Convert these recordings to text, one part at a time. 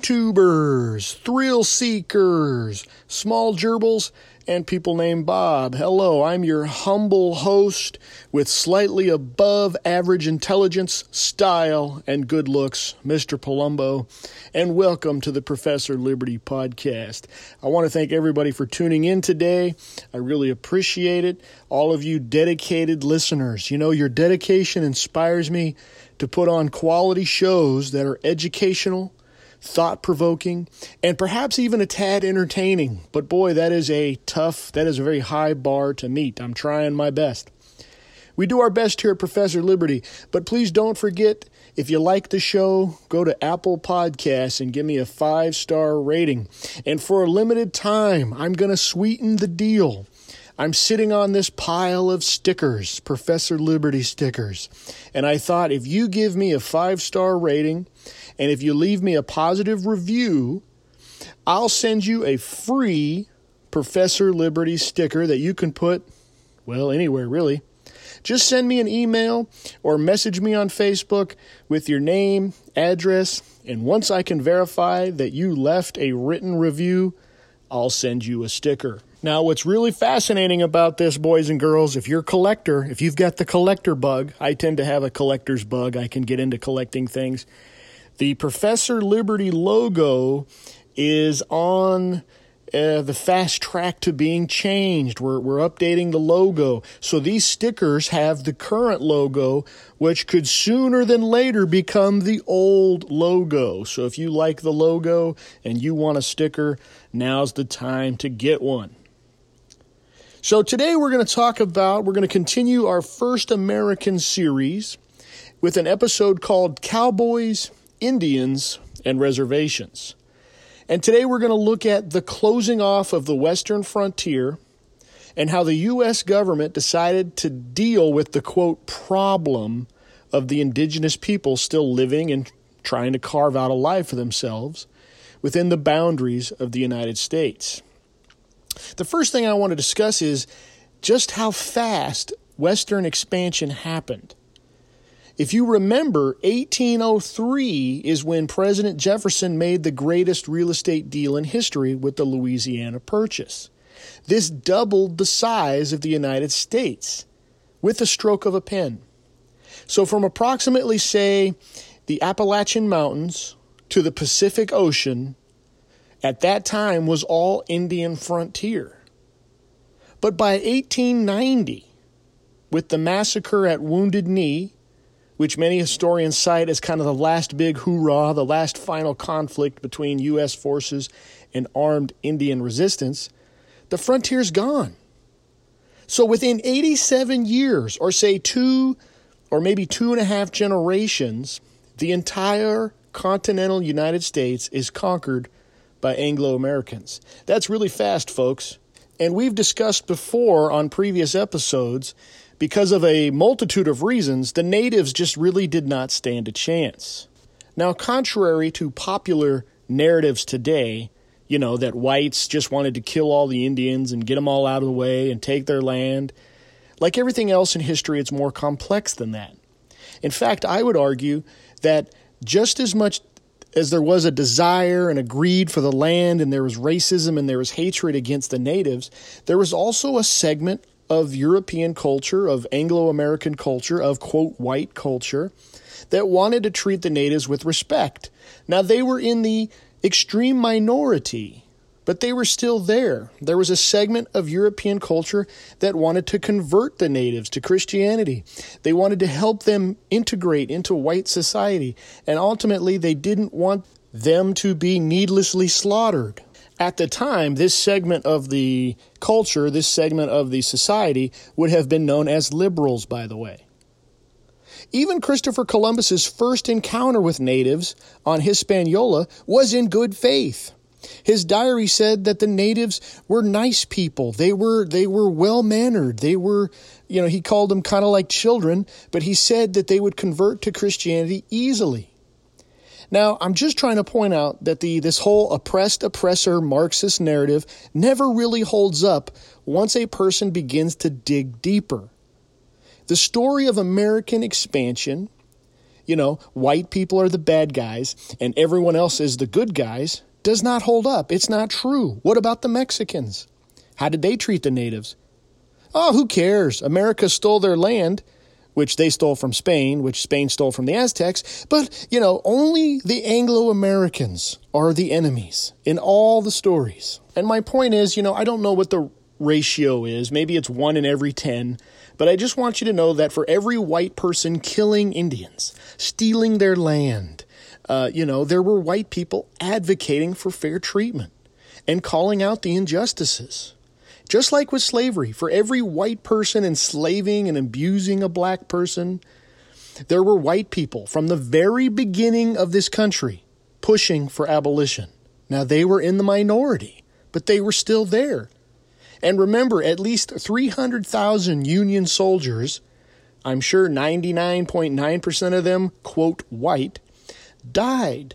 YouTubers, thrill seekers, small gerbils, and people named Bob. Hello, I'm your humble host with slightly above average intelligence, style, and good looks, Mr. Palumbo, and welcome to the Professor Liberty podcast. I want to thank everybody for tuning in today. I really appreciate it. All of you dedicated listeners, you know, your dedication inspires me to put on quality shows that are educational thought provoking, and perhaps even a tad entertaining. But boy, that is a tough, that is a very high bar to meet. I'm trying my best. We do our best here at Professor Liberty, but please don't forget if you like the show, go to Apple Podcasts and give me a five star rating. And for a limited time, I'm going to sweeten the deal. I'm sitting on this pile of stickers, Professor Liberty stickers. And I thought if you give me a five star rating and if you leave me a positive review, I'll send you a free Professor Liberty sticker that you can put, well, anywhere really. Just send me an email or message me on Facebook with your name, address, and once I can verify that you left a written review, I'll send you a sticker. Now, what's really fascinating about this, boys and girls, if you're a collector, if you've got the collector bug, I tend to have a collector's bug. I can get into collecting things. The Professor Liberty logo is on uh, the fast track to being changed. We're, we're updating the logo. So these stickers have the current logo, which could sooner than later become the old logo. So if you like the logo and you want a sticker, now's the time to get one. So today we're going to talk about, we're going to continue our first American series with an episode called Cowboys Indians, and reservations. And today we're going to look at the closing off of the western frontier and how the U.S. government decided to deal with the quote problem of the indigenous people still living and trying to carve out a life for themselves within the boundaries of the United States. The first thing I want to discuss is just how fast Western expansion happened. If you remember, 1803 is when President Jefferson made the greatest real estate deal in history with the Louisiana Purchase. This doubled the size of the United States with the stroke of a pen. So, from approximately, say, the Appalachian Mountains to the Pacific Ocean, at that time was all Indian frontier. But by 1890, with the massacre at Wounded Knee, which many historians cite as kind of the last big hoorah, the last final conflict between U.S. forces and armed Indian resistance, the frontier's gone. So within 87 years, or say two or maybe two and a half generations, the entire continental United States is conquered by Anglo Americans. That's really fast, folks. And we've discussed before on previous episodes because of a multitude of reasons, the natives just really did not stand a chance. Now, contrary to popular narratives today, you know, that whites just wanted to kill all the Indians and get them all out of the way and take their land, like everything else in history, it's more complex than that. In fact, I would argue that just as much as there was a desire and a greed for the land, and there was racism and there was hatred against the natives, there was also a segment of European culture, of Anglo American culture, of quote, white culture, that wanted to treat the natives with respect. Now, they were in the extreme minority, but they were still there. There was a segment of European culture that wanted to convert the natives to Christianity. They wanted to help them integrate into white society, and ultimately, they didn't want them to be needlessly slaughtered. At the time, this segment of the culture, this segment of the society, would have been known as liberals, by the way. Even Christopher Columbus's first encounter with natives on Hispaniola was in good faith. His diary said that the natives were nice people. They were they were well mannered. They were, you know, he called them kind of like children, but he said that they would convert to Christianity easily. Now, I'm just trying to point out that the this whole oppressed oppressor Marxist narrative never really holds up once a person begins to dig deeper. The story of American expansion you know, white people are the bad guys and everyone else is the good guys does not hold up. It's not true. What about the Mexicans? How did they treat the natives? Oh, who cares? America stole their land, which they stole from Spain, which Spain stole from the Aztecs. But, you know, only the Anglo Americans are the enemies in all the stories. And my point is, you know, I don't know what the ratio is. Maybe it's one in every 10. But I just want you to know that for every white person killing Indians, stealing their land, uh, you know, there were white people advocating for fair treatment and calling out the injustices. Just like with slavery, for every white person enslaving and abusing a black person, there were white people from the very beginning of this country pushing for abolition. Now, they were in the minority, but they were still there. And remember, at least 300,000 Union soldiers, I'm sure 99.9% of them, quote, white, died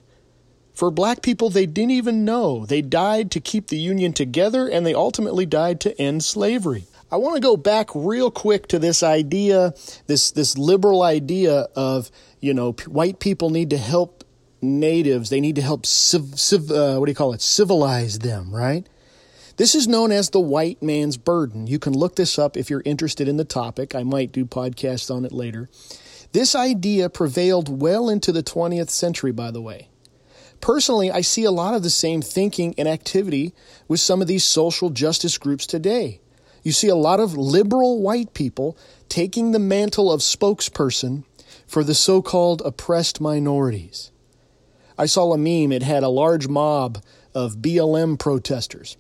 for black people they didn't even know. They died to keep the Union together, and they ultimately died to end slavery. I want to go back real quick to this idea, this this liberal idea of you know white people need to help natives. They need to help civ, civ uh, what do you call it? Civilize them, right? This is known as the white man's burden. You can look this up if you're interested in the topic. I might do podcasts on it later. This idea prevailed well into the 20th century, by the way. Personally, I see a lot of the same thinking and activity with some of these social justice groups today. You see a lot of liberal white people taking the mantle of spokesperson for the so called oppressed minorities. I saw a meme, it had a large mob of BLM protesters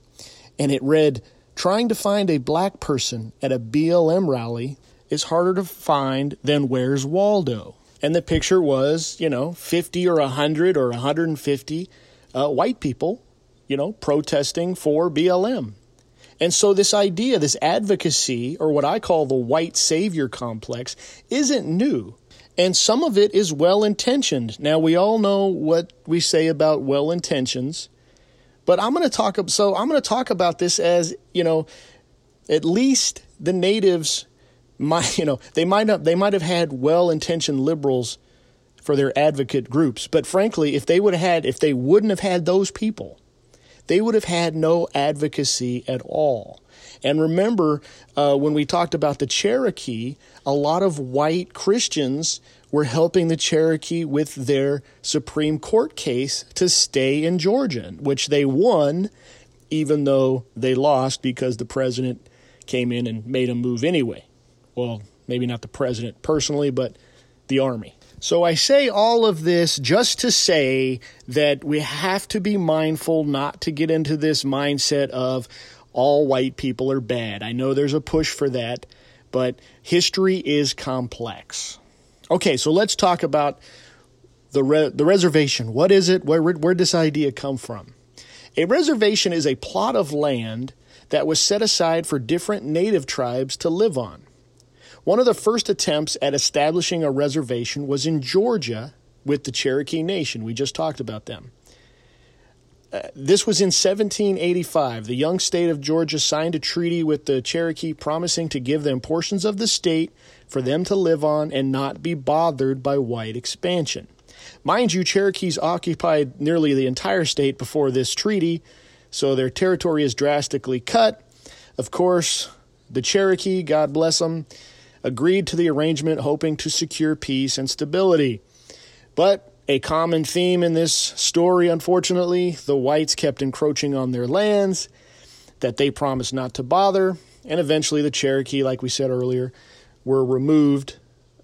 and it read, Trying to find a black person at a BLM rally is harder to find than Where's Waldo. And the picture was, you know, 50 or 100 or 150 uh, white people, you know, protesting for BLM. And so, this idea, this advocacy, or what I call the white savior complex, isn't new. And some of it is well intentioned. Now, we all know what we say about well intentions. But I'm going to talk so I'm going to talk about this as, you know, at least the natives might, you know, they might not they might have had well-intentioned liberals for their advocate groups, but frankly, if they would have had if they wouldn't have had those people, they would have had no advocacy at all. And remember, uh, when we talked about the Cherokee, a lot of white Christians were helping the Cherokee with their Supreme Court case to stay in Georgia, which they won, even though they lost because the president came in and made them move anyway. Well, maybe not the president personally, but the army. So I say all of this just to say that we have to be mindful not to get into this mindset of all white people are bad. I know there's a push for that, but history is complex. Okay, so let's talk about the re- the reservation. What is it? Where where did this idea come from? A reservation is a plot of land that was set aside for different native tribes to live on. One of the first attempts at establishing a reservation was in Georgia with the Cherokee Nation. We just talked about them. Uh, this was in 1785. The young state of Georgia signed a treaty with the Cherokee promising to give them portions of the state for them to live on and not be bothered by white expansion. Mind you, Cherokees occupied nearly the entire state before this treaty, so their territory is drastically cut. Of course, the Cherokee, God bless them, agreed to the arrangement hoping to secure peace and stability. But a common theme in this story, unfortunately, the whites kept encroaching on their lands that they promised not to bother, and eventually the Cherokee, like we said earlier, were removed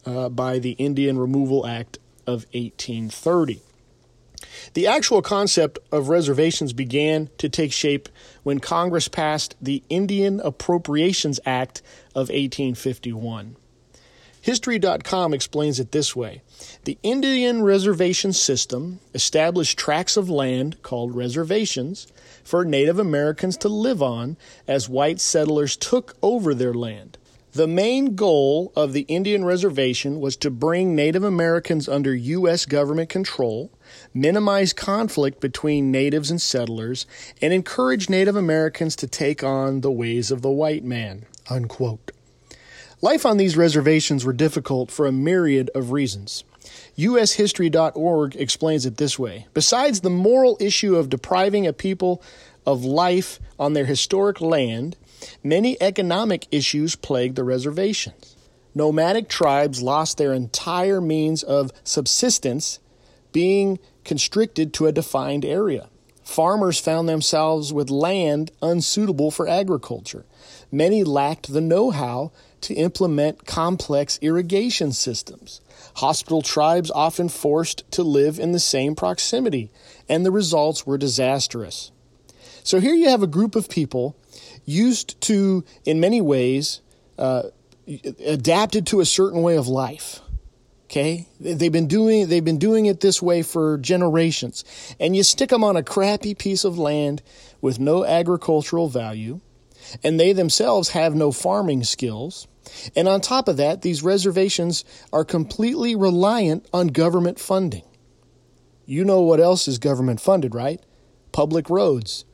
uh, by the Indian Removal Act of 1830. The actual concept of reservations began to take shape when Congress passed the Indian Appropriations Act of 1851. History.com explains it this way The Indian reservation system established tracts of land called reservations for Native Americans to live on as white settlers took over their land. The main goal of the Indian reservation was to bring Native Americans under U.S. government control, minimize conflict between natives and settlers, and encourage Native Americans to take on the ways of the white man. Unquote. Life on these reservations were difficult for a myriad of reasons. USHistory.org explains it this way Besides the moral issue of depriving a people of life on their historic land, many economic issues plagued the reservations. Nomadic tribes lost their entire means of subsistence, being constricted to a defined area. Farmers found themselves with land unsuitable for agriculture. Many lacked the know how to implement complex irrigation systems. Hospital tribes often forced to live in the same proximity, and the results were disastrous. So here you have a group of people used to, in many ways, uh, adapted to a certain way of life. Okay, they've been doing they've been doing it this way for generations, and you stick them on a crappy piece of land with no agricultural value, and they themselves have no farming skills. And on top of that, these reservations are completely reliant on government funding. You know what else is government funded, right? Public roads.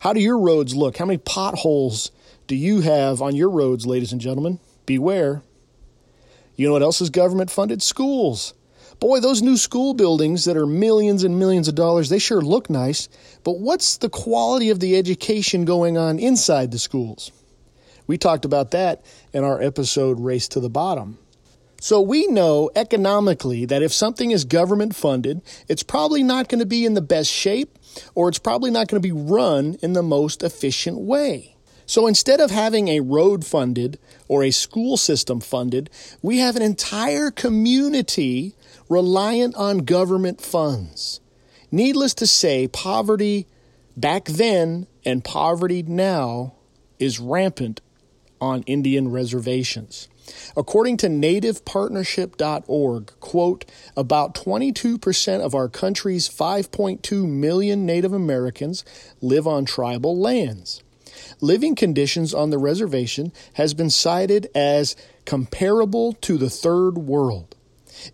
How do your roads look? How many potholes do you have on your roads, ladies and gentlemen? Beware. You know what else is government funded? Schools. Boy, those new school buildings that are millions and millions of dollars, they sure look nice, but what's the quality of the education going on inside the schools? We talked about that in our episode Race to the Bottom. So we know economically that if something is government funded, it's probably not going to be in the best shape or it's probably not going to be run in the most efficient way. So instead of having a road funded or a school system funded, we have an entire community reliant on government funds. Needless to say, poverty back then and poverty now is rampant on Indian reservations. According to nativepartnership.org, quote, about 22% of our country's 5.2 million Native Americans live on tribal lands living conditions on the reservation has been cited as comparable to the third world.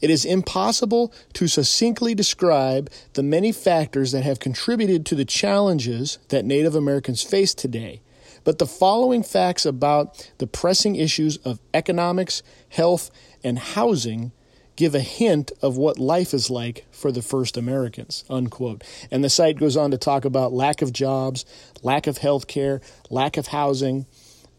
It is impossible to succinctly describe the many factors that have contributed to the challenges that Native Americans face today. But the following facts about the pressing issues of economics, health, and housing give a hint of what life is like for the first Americans, unquote. And the site goes on to talk about lack of jobs, lack of health care, lack of housing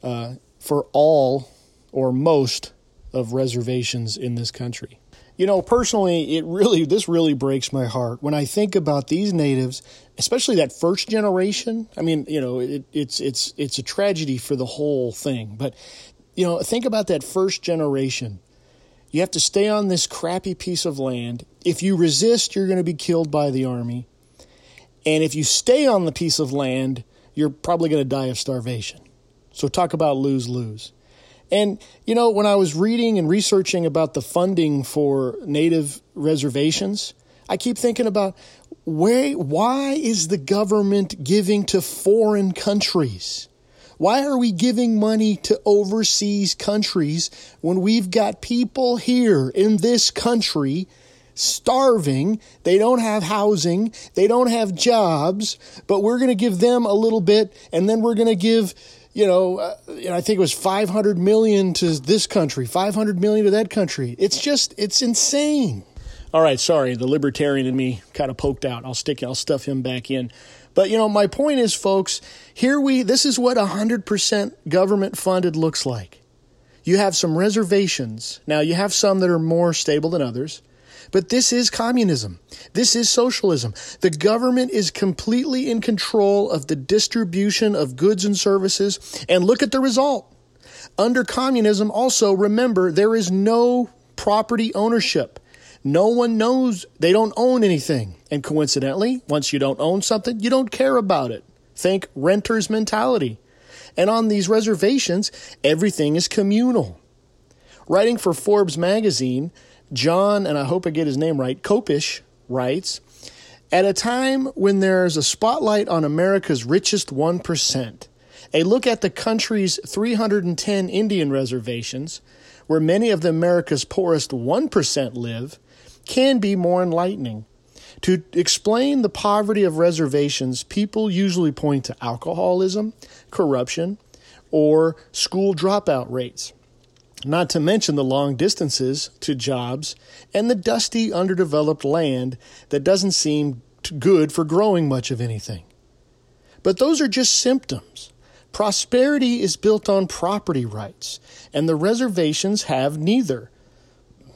uh, for all or most of reservations in this country. You know, personally, it really, this really breaks my heart when I think about these natives, especially that first generation. I mean, you know, it, it's, it's, it's a tragedy for the whole thing. But, you know, think about that first generation you have to stay on this crappy piece of land. If you resist, you're going to be killed by the army. And if you stay on the piece of land, you're probably going to die of starvation. So talk about lose lose. And, you know, when I was reading and researching about the funding for native reservations, I keep thinking about where, why is the government giving to foreign countries? Why are we giving money to overseas countries when we've got people here in this country starving? They don't have housing, they don't have jobs, but we're going to give them a little bit and then we're going to give you know, uh, I think it was 500 million to this country, 500 million to that country. It's just, it's insane. All right, sorry, the libertarian in me kind of poked out. I'll stick, I'll stuff him back in. But you know, my point is, folks, here we this is what 100% government funded looks like. You have some reservations. Now, you have some that are more stable than others. But this is communism. This is socialism. The government is completely in control of the distribution of goods and services. And look at the result. Under communism, also remember, there is no property ownership. No one knows, they don't own anything. And coincidentally, once you don't own something, you don't care about it. Think renter's mentality. And on these reservations, everything is communal. Writing for Forbes magazine, John, and I hope I get his name right, Koppisch writes At a time when there's a spotlight on America's richest 1%, a look at the country's 310 Indian reservations, where many of the America's poorest 1% live, can be more enlightening. To explain the poverty of reservations, people usually point to alcoholism, corruption, or school dropout rates. not to mention the long distances to jobs and the dusty, underdeveloped land that doesn't seem good for growing much of anything. But those are just symptoms. Prosperity is built on property rights, and the reservations have neither.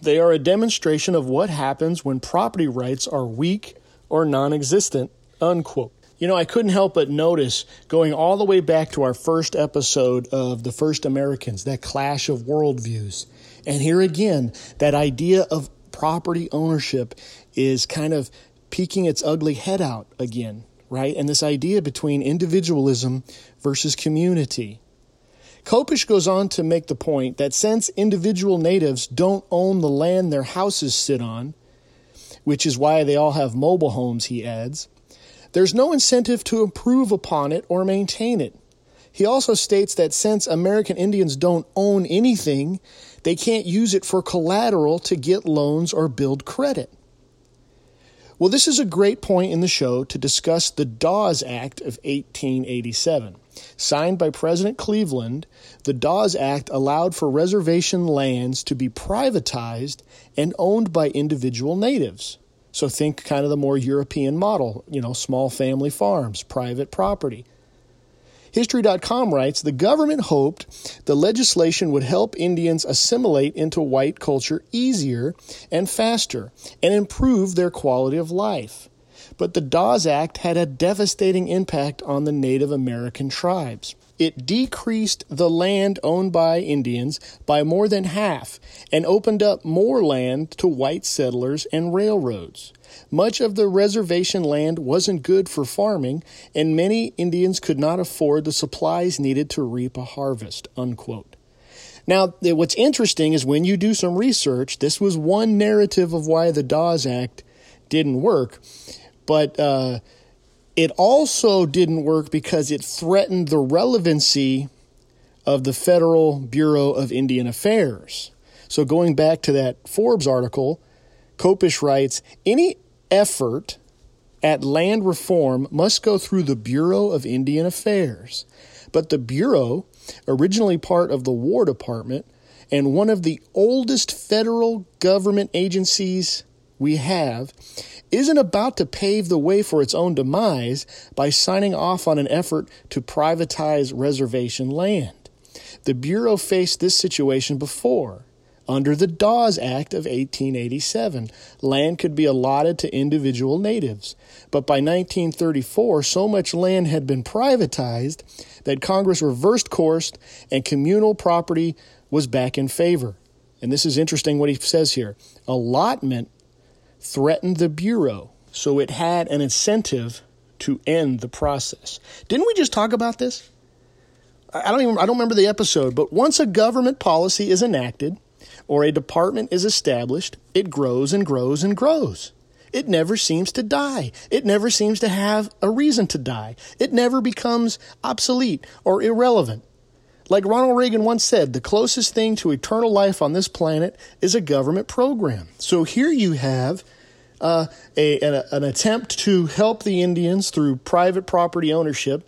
They are a demonstration of what happens when property rights are weak or non existent. Unquote. You know, I couldn't help but notice going all the way back to our first episode of The First Americans, that clash of worldviews. And here again, that idea of property ownership is kind of peeking its ugly head out again, right? And this idea between individualism versus community. Koppisch goes on to make the point that since individual natives don't own the land their houses sit on, which is why they all have mobile homes, he adds, there's no incentive to improve upon it or maintain it. He also states that since American Indians don't own anything, they can't use it for collateral to get loans or build credit. Well, this is a great point in the show to discuss the Dawes Act of 1887. Signed by President Cleveland, the Dawes Act allowed for reservation lands to be privatized and owned by individual natives. So think kind of the more European model, you know, small family farms, private property. History.com writes The government hoped the legislation would help Indians assimilate into white culture easier and faster and improve their quality of life. But the Dawes Act had a devastating impact on the Native American tribes. It decreased the land owned by Indians by more than half and opened up more land to white settlers and railroads. Much of the reservation land wasn't good for farming, and many Indians could not afford the supplies needed to reap a harvest. Unquote. Now, what's interesting is when you do some research, this was one narrative of why the Dawes Act didn't work, but uh, it also didn't work because it threatened the relevancy of the Federal Bureau of Indian Affairs. So, going back to that Forbes article, Koppisch writes any effort at land reform must go through the Bureau of Indian Affairs. But the Bureau, originally part of the War Department and one of the oldest federal government agencies we have, isn't about to pave the way for its own demise by signing off on an effort to privatize reservation land. The Bureau faced this situation before. Under the Dawes Act of 1887, land could be allotted to individual natives. But by 1934, so much land had been privatized that Congress reversed course and communal property was back in favor. And this is interesting what he says here. Allotment threatened the Bureau, so it had an incentive to end the process. Didn't we just talk about this? I don't even I don't remember the episode, but once a government policy is enacted or a department is established, it grows and grows and grows. It never seems to die. It never seems to have a reason to die. It never becomes obsolete or irrelevant. Like Ronald Reagan once said, the closest thing to eternal life on this planet is a government program. So here you have uh, a, an, an attempt to help the Indians through private property ownership,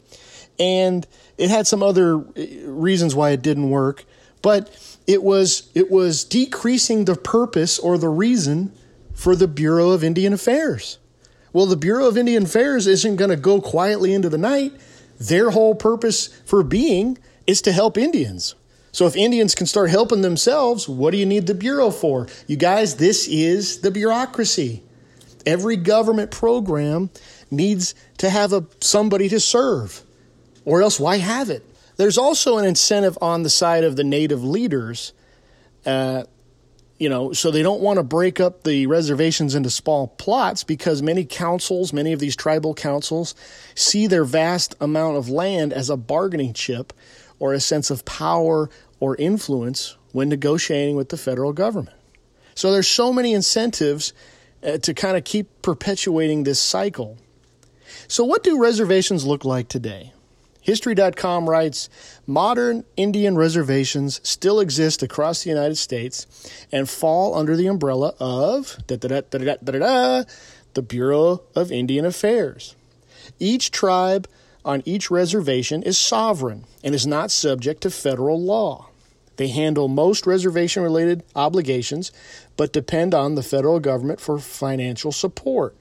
and it had some other uh, reasons why it didn't work, but it was it was decreasing the purpose or the reason for the Bureau of Indian Affairs. Well, the Bureau of Indian Affairs isn't going to go quietly into the night. Their whole purpose for being is to help Indians. So if Indians can start helping themselves, what do you need the Bureau for? You guys, this is the bureaucracy. Every government program needs to have a, somebody to serve, or else why have it? There's also an incentive on the side of the native leaders, uh, you know, so they don't want to break up the reservations into small plots because many councils, many of these tribal councils, see their vast amount of land as a bargaining chip or a sense of power or influence when negotiating with the federal government. So there's so many incentives uh, to kind of keep perpetuating this cycle. So, what do reservations look like today? History.com writes Modern Indian reservations still exist across the United States and fall under the umbrella of the Bureau of Indian Affairs. Each tribe on each reservation is sovereign and is not subject to federal law. They handle most reservation related obligations, but depend on the federal government for financial support.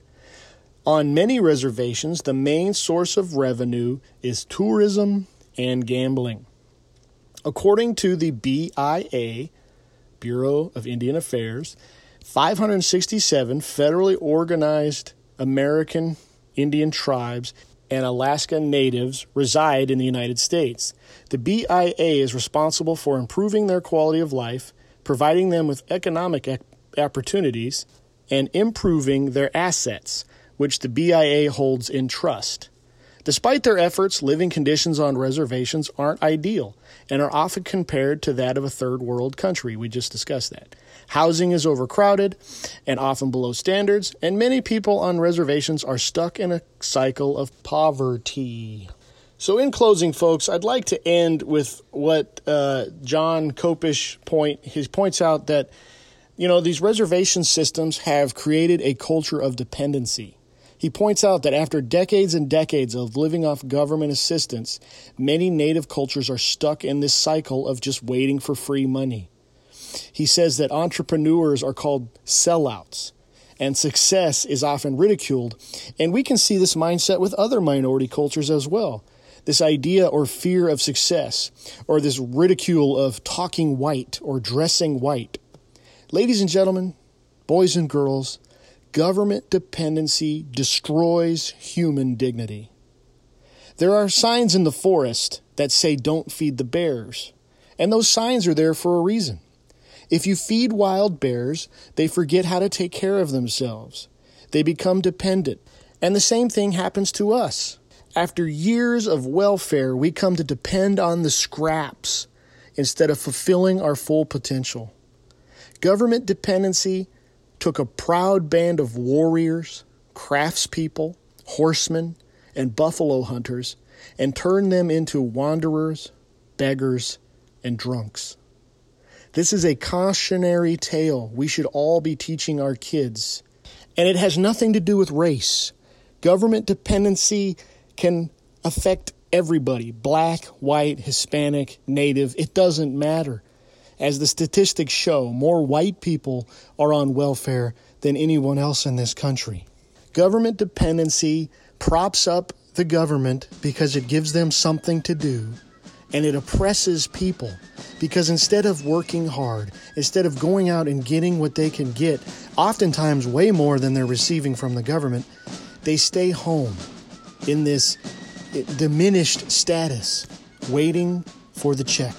On many reservations, the main source of revenue is tourism and gambling. According to the BIA, Bureau of Indian Affairs, 567 federally organized American Indian tribes and Alaska Natives reside in the United States. The BIA is responsible for improving their quality of life, providing them with economic opportunities, and improving their assets, which the BIA holds in trust. Despite their efforts, living conditions on reservations aren't ideal and are often compared to that of a third world country. We just discussed that. Housing is overcrowded and often below standards, and many people on reservations are stuck in a cycle of poverty. So, in closing, folks, I'd like to end with what uh, John Koppisch point. He points out that you know these reservation systems have created a culture of dependency. He points out that after decades and decades of living off government assistance, many native cultures are stuck in this cycle of just waiting for free money. He says that entrepreneurs are called sellouts, and success is often ridiculed. And we can see this mindset with other minority cultures as well. This idea or fear of success, or this ridicule of talking white or dressing white. Ladies and gentlemen, boys and girls, Government dependency destroys human dignity. There are signs in the forest that say don't feed the bears, and those signs are there for a reason. If you feed wild bears, they forget how to take care of themselves. They become dependent. And the same thing happens to us. After years of welfare, we come to depend on the scraps instead of fulfilling our full potential. Government dependency took a proud band of warriors, craftspeople, horsemen, and buffalo hunters and turned them into wanderers, beggars, and drunks. This is a cautionary tale we should all be teaching our kids. And it has nothing to do with race. Government dependency can affect everybody black, white, Hispanic, native. It doesn't matter. As the statistics show, more white people are on welfare than anyone else in this country. Government dependency props up the government because it gives them something to do, and it oppresses people because instead of working hard, instead of going out and getting what they can get, oftentimes way more than they're receiving from the government, they stay home in this diminished status, waiting for the check.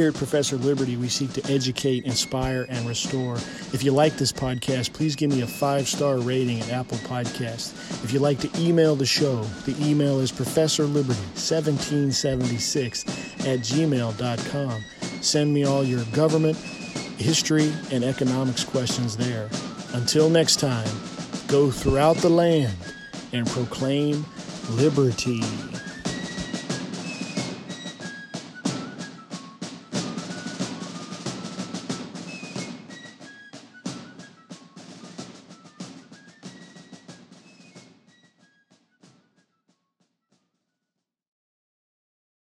Here at Professor Liberty, we seek to educate, inspire, and restore. If you like this podcast, please give me a five star rating at Apple Podcasts. If you'd like to email the show, the email is ProfessorLiberty1776 at gmail.com. Send me all your government, history, and economics questions there. Until next time, go throughout the land and proclaim liberty.